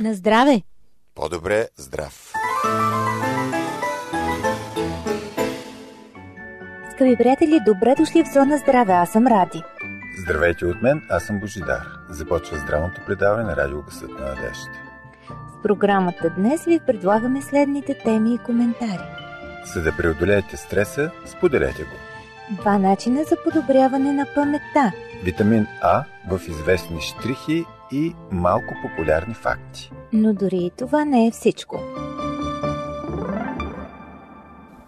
На здраве! По-добре здрав! Скъпи приятели, добре дошли в Зона Здраве. Аз съм Ради. Здравейте от мен, аз съм Божидар. Започва здравното предаване на радио Гъсът на надежда. В програмата днес ви предлагаме следните теми и коментари. За да преодолеете стреса, споделете го. Два начина за подобряване на паметта. Витамин А в известни штрихи и малко популярни факти. Но дори и това не е всичко.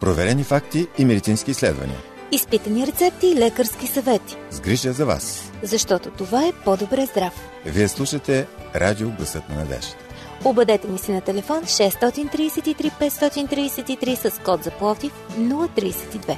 Проверени факти и медицински изследвания. Изпитани рецепти и лекарски съвети. С грижа за вас. Защото това е по-добре здрав. Вие слушате Радио Гласът на надежда. Обадете ни се на телефон 633 533 с код за Пловдив 032.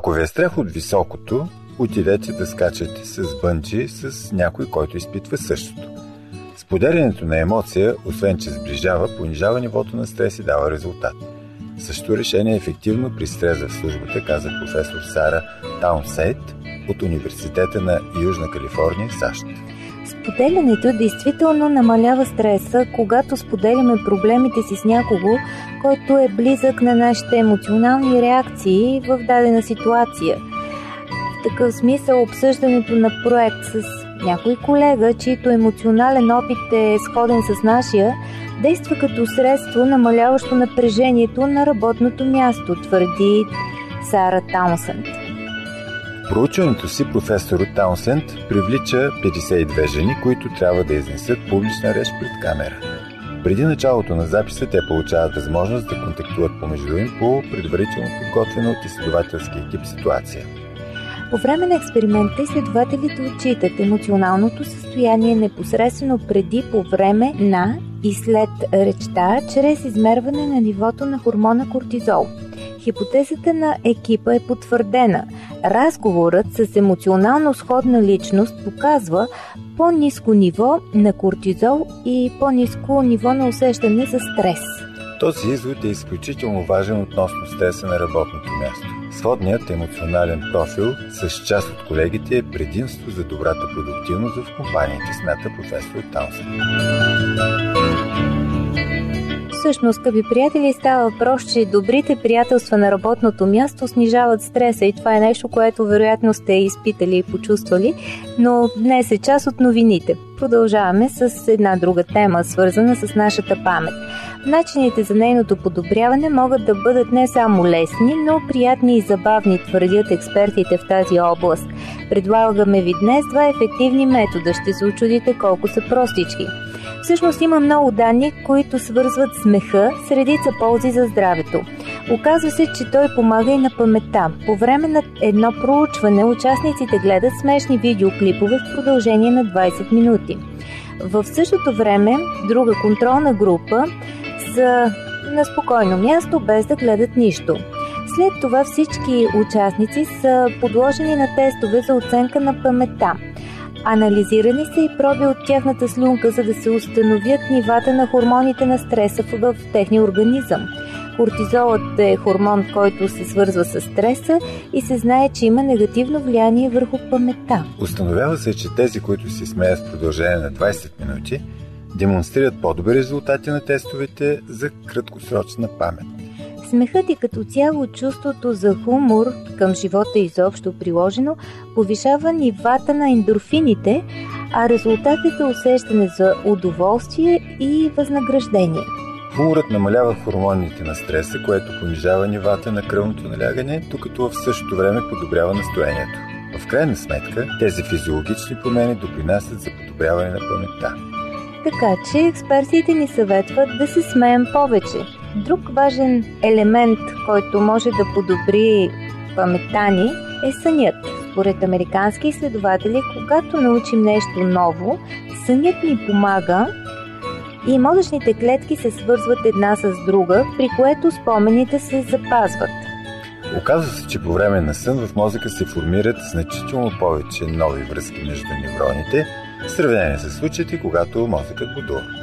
Ако ви е страх от високото, отидете да скачате с бънджи с някой, който изпитва същото. Споделянето на емоция, освен че сближава, понижава нивото на стрес и дава резултат. Също решение е ефективно при стрес в службата, каза професор Сара Таунсейт от Университета на Южна Калифорния, САЩ. Споделянето действително намалява стреса, когато споделяме проблемите си с някого, който е близък на нашите емоционални реакции в дадена ситуация. В такъв смисъл обсъждането на проект с някой колега, чийто емоционален опит е сходен с нашия, действа като средство, намаляващо напрежението на работното място, твърди Сара Таунсънд. Проучването си професор Таунсенд привлича 52 жени, които трябва да изнесат публична реч пред камера. Преди началото на записа те получават възможност да контактуват помежду им по предварително подготвена от изследователски екип ситуация. По време на експеримента изследователите отчитат емоционалното състояние непосредствено преди, по време на и след речта, чрез измерване на нивото на хормона кортизол – Хипотезата на екипа е потвърдена. Разговорът с емоционално сходна личност показва по-низко ниво на кортизол и по-низко ниво на усещане за стрес. Този извод е изключително важен относно стреса на работното място. Сходният емоционален профил с част от колегите е предимство за добрата продуктивност в компаниите, смята професор Таунсен. Всъщност, скъпи приятели, става въпрос, че добрите приятелства на работното място снижават стреса и това е нещо, което вероятно сте изпитали и почувствали, но днес е част от новините. Продължаваме с една друга тема, свързана с нашата памет. Начините за нейното подобряване могат да бъдат не само лесни, но приятни и забавни, твърдят експертите в тази област. Предлагаме ви днес два ефективни метода. Ще се очудите колко са простички. Всъщност има много данни, които свързват смеха с редица ползи за здравето. Оказва се, че той помага и на паметта. По време на едно проучване участниците гледат смешни видеоклипове в продължение на 20 минути. В същото време друга контролна група са на спокойно място, без да гледат нищо. След това всички участници са подложени на тестове за оценка на паметта. Анализирани са и проби от тяхната слюнка, за да се установят нивата на хормоните на стреса в техния организъм. Кортизолът е хормон, който се свързва с стреса и се знае, че има негативно влияние върху паметта. Установява се, че тези, които се смеят в продължение на 20 минути, демонстрират по-добри резултати на тестовете за краткосрочна памет. Смехът и като цяло чувството за хумор към живота изобщо приложено повишава нивата на ендорфините, а резултатът е усещане за удоволствие и възнаграждение. Хуморът намалява хормоните на стреса, което понижава нивата на кръвното налягане, докато в същото време подобрява настроението. В крайна сметка, тези физиологични промени допринасят за подобряване на паметта. Така че експертите ни съветват да се смеем повече. Друг важен елемент, който може да подобри паметта ни, е сънят. Според американски изследователи, когато научим нещо ново, сънят ни помага и мозъчните клетки се свързват една с друга, при което спомените се запазват. Оказва се, че по време на сън в мозъка се формират значително повече нови връзки между невроните, в сравнение с случаите, когато мозъкът будува.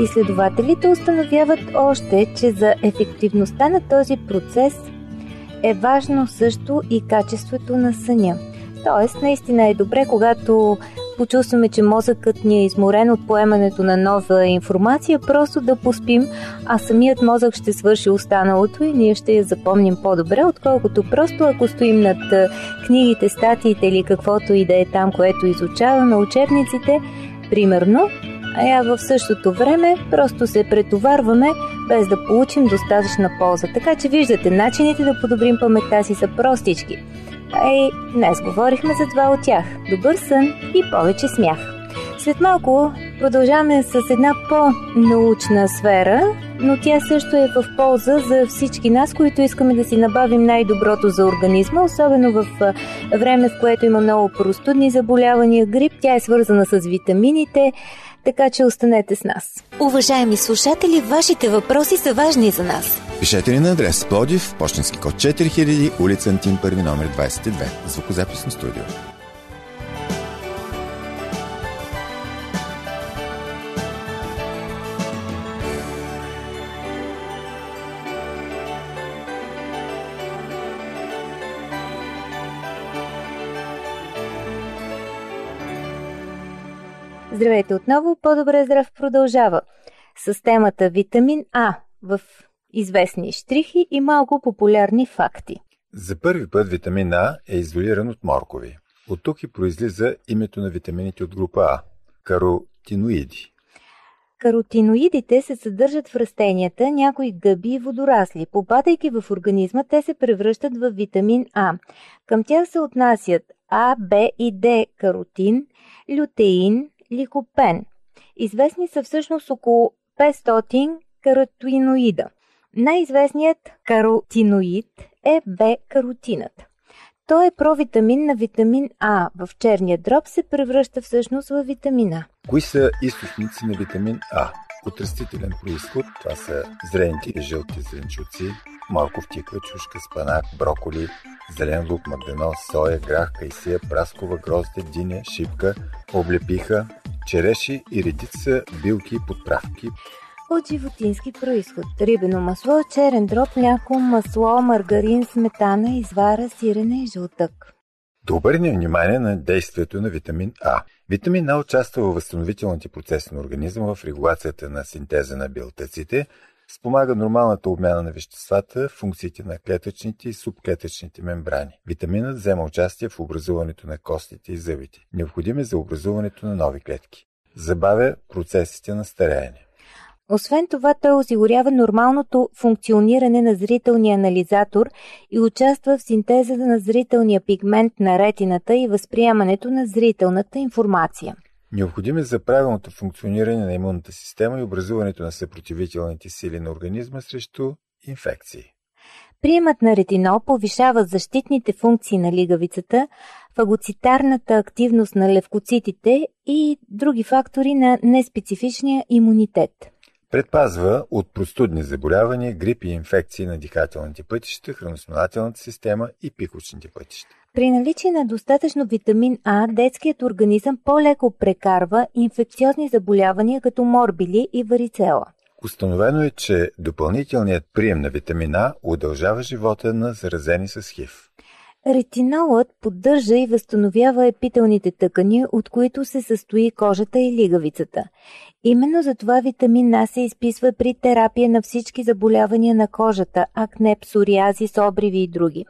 Изследователите установяват още, че за ефективността на този процес е важно също и качеството на съня. Тоест, наистина е добре, когато почувстваме, че мозъкът ни е изморен от поемането на нова информация, просто да поспим, а самият мозък ще свърши останалото и ние ще я запомним по-добре, отколкото просто ако стоим над книгите, статиите или каквото и да е там, което изучаваме, учебниците, примерно, а в същото време просто се претоварваме без да получим достатъчна полза. Така че виждате, начините да подобрим паметта си са простички – Ей, днес говорихме за два от тях – добър сън и повече смях. След малко продължаваме с една по-научна сфера, но тя също е в полза за всички нас, които искаме да си набавим най-доброто за организма, особено в време, в което има много простудни заболявания, грип. Тя е свързана с витамините, така че останете с нас. Уважаеми слушатели, вашите въпроси са важни за нас. Пишете ни на адрес Плодив, почтенски код 4000, улица Антим, първи номер 22, звукозаписно студио. Здравейте отново, по-добре здрав продължава с темата витамин А в известни штрихи и малко популярни факти. За първи път витамин А е изолиран от моркови. От тук и произлиза името на витамините от група А – каротиноиди. Каротиноидите се съдържат в растенията, някои гъби и водорасли. Попадайки в организма, те се превръщат в витамин А. Към тях се отнасят А, Б и Д каротин, лютеин, ликопен. Известни са всъщност около 500 каротиноида. Най-известният каротиноид е Б-каротинът. Той е провитамин на витамин А. В черния дроб се превръща всъщност в витамина. Кои са източници на витамин А? От происход това са зрените и жълти зеленчуци, морков, тиква, чушка, спанак, броколи, зелен лук, магдено, соя, грах, кайсия, праскова, грозде, диня, шипка, облепиха, череши и редица билки и подправки. От животински происход. Рибено масло, черен дроб, мляко, масло, маргарин, сметана, извара, сирене и жълтък. Да обърнем внимание на действието на витамин А. Витамин А участва в възстановителните процеси на организма в регулацията на синтеза на белтъците, спомага нормалната обмяна на веществата, функциите на клетъчните и субклетъчните мембрани. Витаминът взема участие в образуването на костите и зъбите. Необходим е за образуването на нови клетки. Забавя процесите на стареене. Освен това, той осигурява нормалното функциониране на зрителния анализатор и участва в синтеза на зрителния пигмент на ретината и възприемането на зрителната информация. Необходим е за правилното функциониране на имунната система и образуването на съпротивителните сили на организма срещу инфекции. Приемът на ретинол повишава защитните функции на лигавицата, фагоцитарната активност на левкоцитите и други фактори на неспецифичния имунитет. Предпазва от простудни заболявания, грип и инфекции на дихателните пътища, храносмилателната система и пикочните пътища. При наличие на достатъчно витамин А, детският организъм по-леко прекарва инфекциозни заболявания като морбили и варицела. Установено е, че допълнителният прием на витамин А удължава живота на заразени с ХИВ. Ретинолът поддържа и възстановява епителните тъкани, от които се състои кожата и лигавицата. Именно за това витамин А се изписва при терапия на всички заболявания на кожата – акне, псориазис, обриви и други.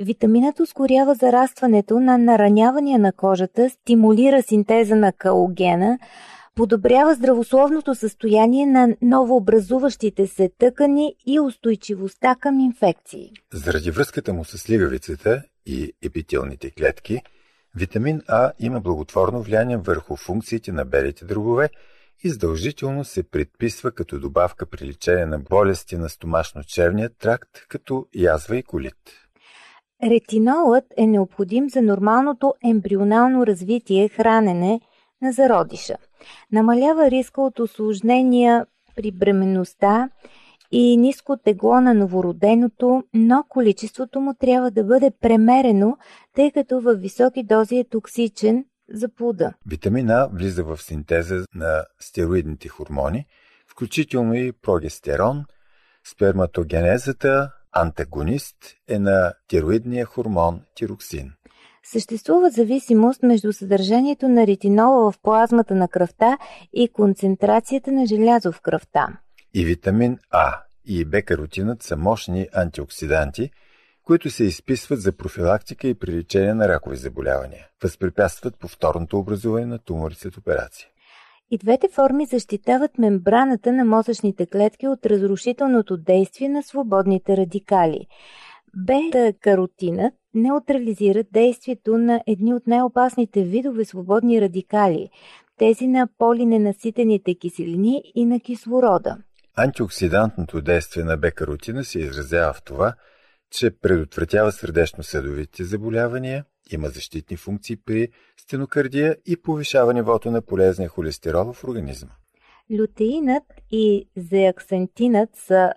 Витаминът ускорява зарастването на наранявания на кожата, стимулира синтеза на калогена, подобрява здравословното състояние на новообразуващите се тъкани и устойчивостта към инфекции. Заради връзката му с лигавицата и епителните клетки, витамин А има благотворно влияние върху функциите на белите дробове и задължително се предписва като добавка при лечение на болести на стомашно-черния тракт, като язва и колит. Ретинолът е необходим за нормалното ембрионално развитие хранене на зародиша. Намалява риска от осложнения при бременността и ниско тегло на новороденото, но количеството му трябва да бъде премерено, тъй като във високи дози е токсичен за плода. Витамин А влиза в синтеза на стероидните хормони, включително и прогестерон, сперматогенезата, антагонист е на тироидния хормон тироксин. Съществува зависимост между съдържанието на ретинола в плазмата на кръвта и концентрацията на желязо в кръвта. И витамин А и Б-каротинът са мощни антиоксиданти, които се изписват за профилактика и при лечение на ракови заболявания. Възпрепятстват повторното образуване на тумори след операция. И двете форми защитават мембраната на мозъчните клетки от разрушителното действие на свободните радикали. Бета-каротинът неутрализира действието на едни от най-опасните видове свободни радикали – тези на полиненаситените киселини и на кислорода. Антиоксидантното действие на бекаротина се изразява в това, че предотвратява сърдечно-съдовите заболявания, има защитни функции при стенокардия и повишава нивото на полезния холестерол в организма. Лютеинът и зеаксантинът са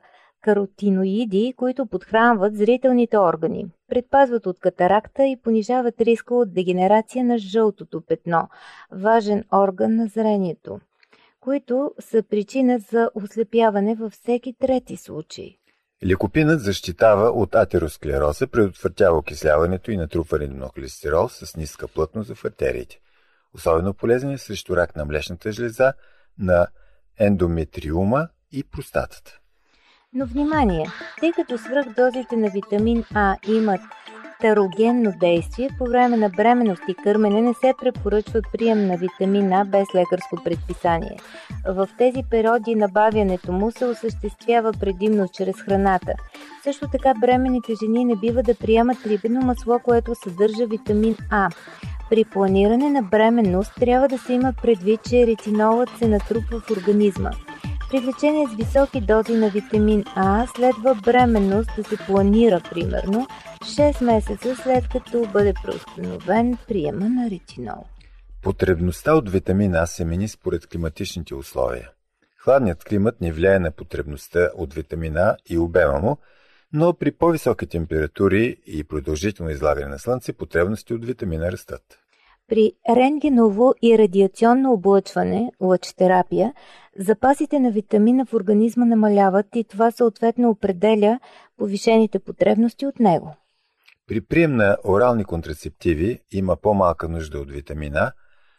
каротиноиди, които подхранват зрителните органи, предпазват от катаракта и понижават риска от дегенерация на жълтото петно, важен орган на зрението, които са причина за ослепяване във всеки трети случай. Лекопинът защитава от атеросклероза, предотвратява окисляването и натрупването на холестерол с ниска плътност в артериите. Особено полезен е срещу рак на млечната жлеза, на ендометриума и простатата. Но внимание, тъй като свръхдозите на витамин А имат терогенно действие, по време на бременност и кърмене не се препоръчва прием на витамин А без лекарско предписание. В тези периоди набавянето му се осъществява предимно чрез храната. Също така бременните жени не бива да приемат рибено масло, което съдържа витамин А. При планиране на бременност трябва да се има предвид, че ретинолът се натрупва в организма. При лечение с високи дози на витамин А следва бременност да се планира примерно 6 месеца след като бъде преустановен приема на ретинол. Потребността от витамин А се мени според климатичните условия. Хладният климат не влияе на потребността от витамина и обема му, но при по-високи температури и продължително излагане на слънце потребности от витамина растат. При рентгеново и радиационно облъчване, лъчтерапия, запасите на витамина в организма намаляват и това съответно определя повишените потребности от него. При прием на орални контрацептиви има по-малка нужда от витамина,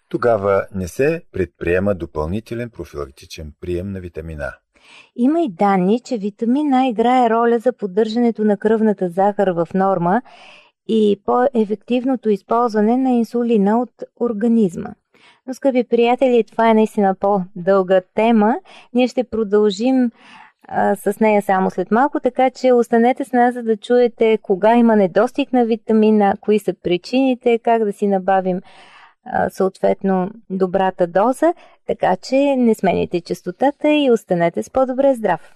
тогава не се предприема допълнителен профилактичен прием на витамина. Има и данни, че витамина играе роля за поддържането на кръвната захар в норма и по-ефективното използване на инсулина от организма. Но, скъпи приятели, това е наистина по-дълга тема. Ние ще продължим а, с нея само след малко, така че останете с нас, за да чуете кога има недостиг на витамина, кои са причините, как да си набавим а, съответно добрата доза, така че не смените частотата и останете с по-добре здрав.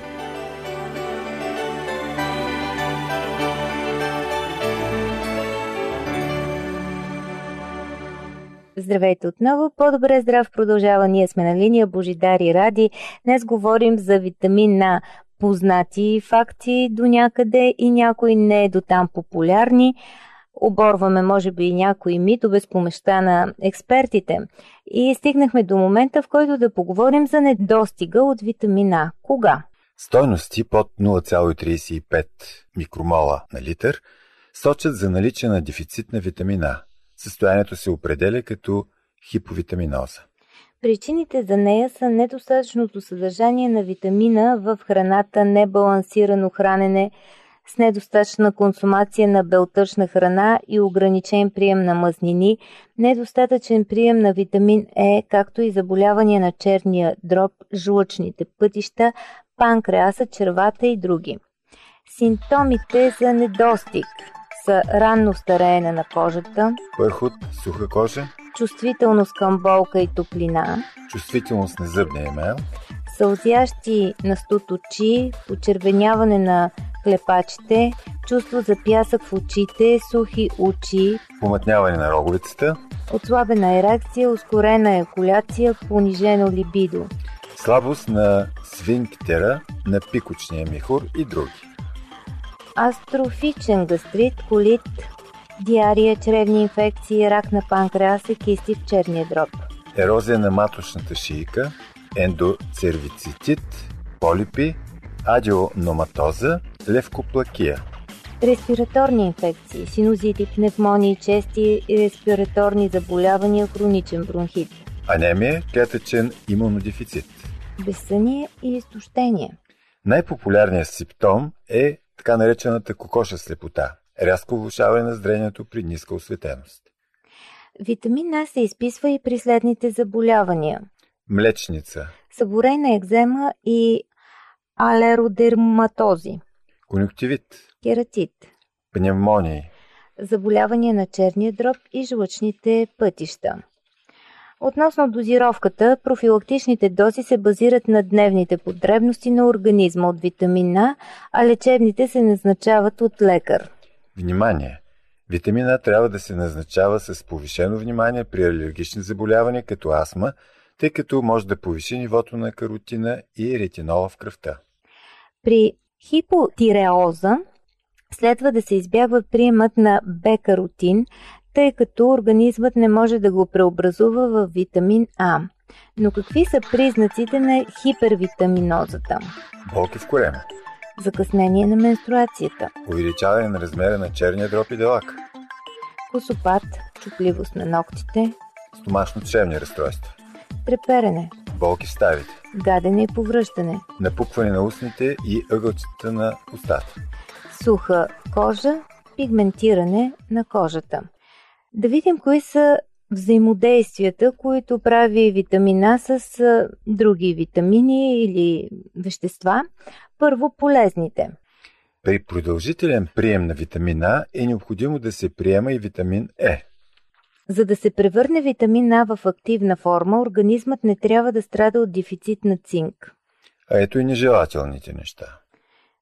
Здравейте отново! По-добре здрав продължава. Ние сме на линия Божидари Ради. Днес говорим за витамин на познати факти до някъде и някои не до там популярни. Оборваме, може би, и някои митове с помеща на експертите. И стигнахме до момента, в който да поговорим за недостига от витамина. Кога? Стойности под 0,35 микромола на литър сочат за наличие на дефицит на витамина Състоянието се определя като хиповитаминоза. Причините за нея са недостатъчното съдържание на витамина в храната, небалансирано хранене, с недостатъчна консумация на белтъчна храна и ограничен прием на мазнини, недостатъчен прием на витамин Е, както и заболявания на черния дроб, жлъчните пътища, панкреаса, червата и други. Симптомите за недостиг – са ранно стареене на кожата, пърхот, суха кожа, чувствителност към болка и топлина, чувствителност на зъбния емейл, сълзящи на студ очи, почервеняване на клепачите, чувство за пясък в очите, сухи очи, помътняване на роговицата, отслабена ерекция, ускорена екуляция, понижено либидо, слабост на свинктера, на пикочния михур и други. Астрофичен гастрит, колит, диария, чревни инфекции, рак на панкреаса, кисти в черния дроб. Ерозия на маточната шийка, ендоцервицитит, полипи, адиономатоза, левкоплакия. Респираторни инфекции, синузити, пневмонии, чести и респираторни заболявания, хроничен бронхит. Анемия, клетъчен имунодефицит. Безсъние и изтощение. Най-популярният симптом е така наречената кокоша слепота – рязко влушаване на зрението при ниска осветеност. Витамин А се изписва и при следните заболявания. Млечница, Съборейна екзема и алеродерматози, конюктивит, кератит, пневмонии, заболявания на черния дроб и жлъчните пътища. Относно дозировката, профилактичните дози се базират на дневните потребности на организма от витамин А, а лечебните се назначават от лекар. Внимание! Витамина трябва да се назначава с повишено внимание при алергични заболявания като астма, тъй като може да повиши нивото на каротина и ретинола в кръвта. При хипотиреоза следва да се избягва приемът на Б-каротин, тъй като организмът не може да го преобразува в витамин А. Но какви са признаците на хипервитаминозата? Болки в корема, Закъснение на менструацията, увеличаване на размера на черния дроб и делак, косопат, чупливост на ногтите, стомашно-чревни разстройства, треперене, болки в ставите, гадене и повръщане, напукване на устните и ъгълчета на устата. суха кожа, пигментиране на кожата. Да видим кои са взаимодействията, които прави витамина с други витамини или вещества. Първо полезните. При продължителен прием на витамин А е необходимо да се приема и витамин Е. За да се превърне витамин А в активна форма, организмът не трябва да страда от дефицит на цинк. А ето и нежелателните неща.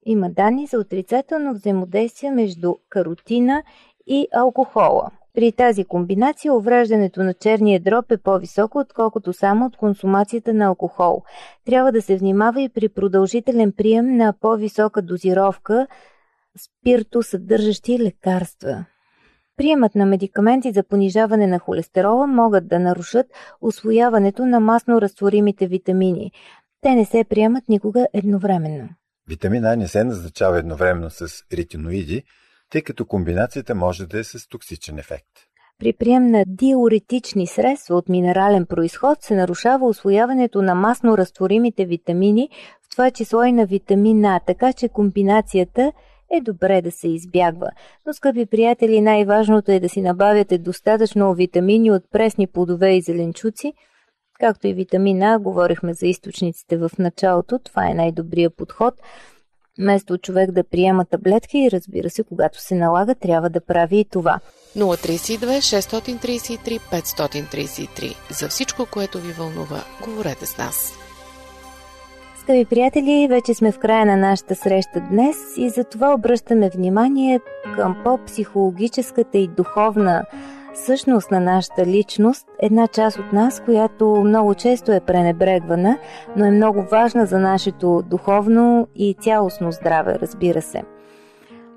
Има данни за отрицателно взаимодействие между каротина и алкохола. При тази комбинация увреждането на черния дроб е по-високо, отколкото само от консумацията на алкохол. Трябва да се внимава и при продължителен прием на по-висока дозировка спиртосъдържащи лекарства. Приемът на медикаменти за понижаване на холестерола могат да нарушат освояването на масно разтворимите витамини. Те не се приемат никога едновременно. Витамин А не се назначава едновременно с ретиноиди, тъй като комбинацията може да е с токсичен ефект. При прием на диуретични средства от минерален происход се нарушава освояването на масно разтворимите витамини, в това число и на витамин А, така че комбинацията е добре да се избягва. Но, скъпи приятели, най-важното е да си набавяте достатъчно витамини от пресни плодове и зеленчуци, както и витамин А, говорихме за източниците в началото, това е най-добрият подход. Вместо човек да приема таблетки и разбира се, когато се налага, трябва да прави и това. 032 633 533. За всичко, което ви вълнува, говорете с нас. Скъпи приятели, вече сме в края на нашата среща днес и за това обръщаме внимание към по-психологическата и духовна същност на нашата личност, една част от нас, която много често е пренебрегвана, но е много важна за нашето духовно и цялостно здраве, разбира се.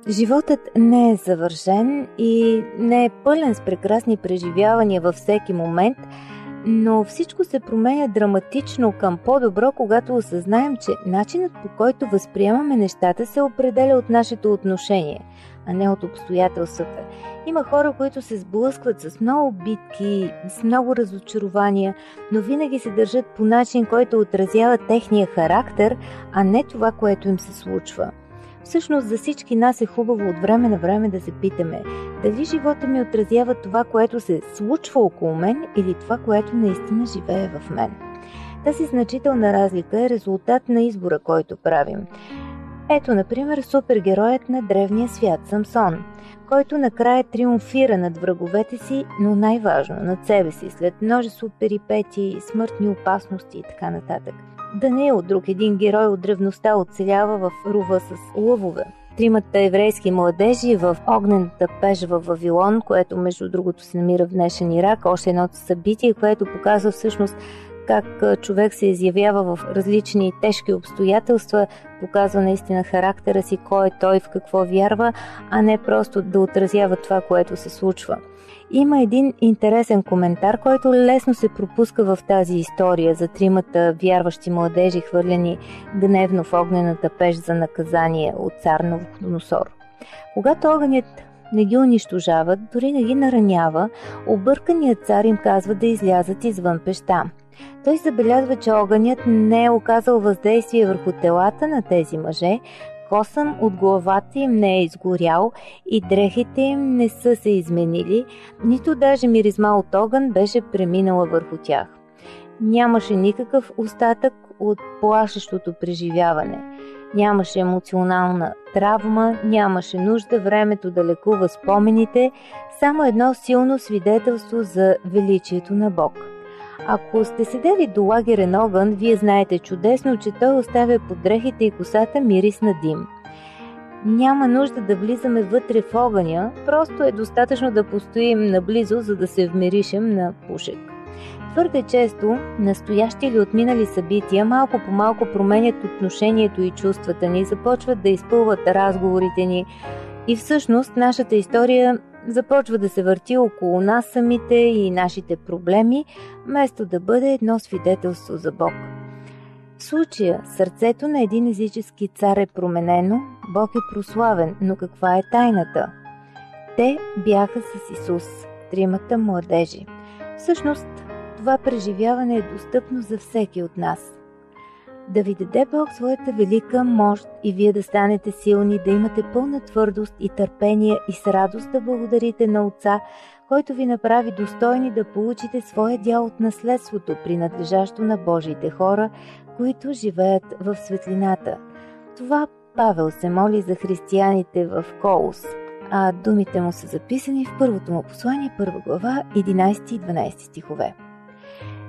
Животът не е завършен и не е пълен с прекрасни преживявания във всеки момент, но всичко се променя драматично към по-добро, когато осъзнаем, че начинът по който възприемаме нещата се определя от нашето отношение, а не от обстоятелствата. Има хора, които се сблъскват с много битки, с много разочарования, но винаги се държат по начин, който отразява техния характер, а не това, което им се случва. Всъщност за всички нас е хубаво от време на време да се питаме дали живота ми отразява това, което се случва около мен или това, което наистина живее в мен. Тази значителна разлика е резултат на избора, който правим. Ето, например, супергероят на древния свят Самсон, който накрая триумфира над враговете си, но най-важно над себе си, след множество перипети, смъртни опасности и така нататък. Даниил, друг един герой от древността, оцелява в рува с лъвове. тримата еврейски младежи в огнената пеж в Вавилон, което между другото се намира в днешен Ирак, още едно събитие, което показва всъщност как човек се изявява в различни тежки обстоятелства, показва наистина характера си, кой е той, в какво вярва, а не просто да отразява това, което се случва. Има един интересен коментар, който лесно се пропуска в тази история за тримата вярващи младежи, хвърлени гневно в огнената пеш за наказание от цар Новохносор. Когато огънят не ги унищожава, дори не ги наранява, обърканият цар им казва да излязат извън пеща. Той забелязва, че огънят не е оказал въздействие върху телата на тези мъже, косъм от главата им не е изгорял и дрехите им не са се изменили, нито даже миризма от огън беше преминала върху тях. Нямаше никакъв остатък от плашещото преживяване. Нямаше емоционална травма, нямаше нужда времето да лекува спомените, само едно силно свидетелство за величието на Бог – ако сте седели до лагерен огън, вие знаете чудесно, че той оставя под дрехите и косата мирис на дим. Няма нужда да влизаме вътре в огъня, просто е достатъчно да постоим наблизо, за да се вмиришем на пушек. Твърде често настоящи или отминали събития малко по малко променят отношението и чувствата ни, започват да изпълват разговорите ни и всъщност нашата история започва да се върти около нас самите и нашите проблеми, вместо да бъде едно свидетелство за Бог. В случая сърцето на един езически цар е променено, Бог е прославен, но каква е тайната? Те бяха с Исус, тримата младежи. Всъщност, това преживяване е достъпно за всеки от нас – да ви даде Бог своята велика мощ и вие да станете силни, да имате пълна твърдост и търпение и с радост да благодарите на Отца, който ви направи достойни да получите своя дял от наследството, принадлежащо на Божиите хора, които живеят в светлината. Това Павел се моли за християните в Колос, а думите му са записани в първото му послание, първа глава, 11 и 12 стихове.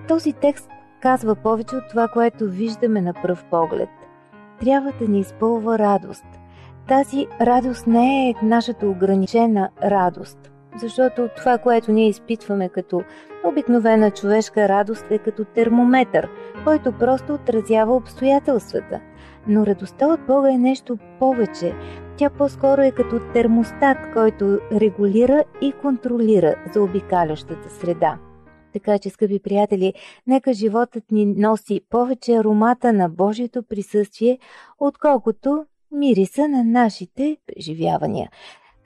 Този текст казва повече от това, което виждаме на пръв поглед. Трябва да ни изпълва радост. Тази радост не е нашата ограничена радост, защото това, което ние изпитваме като обикновена човешка радост е като термометър, който просто отразява обстоятелствата. Но радостта от Бога е нещо повече. Тя по-скоро е като термостат, който регулира и контролира за обикалящата среда. Така че, скъпи приятели, нека животът ни носи повече аромата на Божието присъствие, отколкото мириса на нашите преживявания.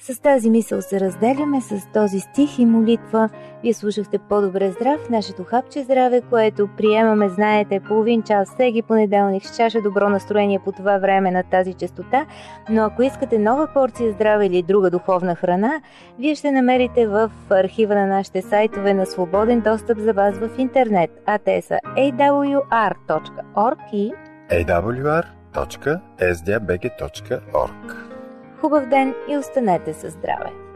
С тази мисъл се разделяме с този стих и молитва. Вие слушахте по-добре здрав, нашето хапче здраве, което приемаме, знаете, половин час всеки понеделник с чаша добро настроение по това време на тази частота. Но ако искате нова порция здраве или друга духовна храна, вие ще намерите в архива на нашите сайтове на свободен достъп за вас в интернет, а те са awr.org и awr.sdabg.org Хубав ден и останете със здраве!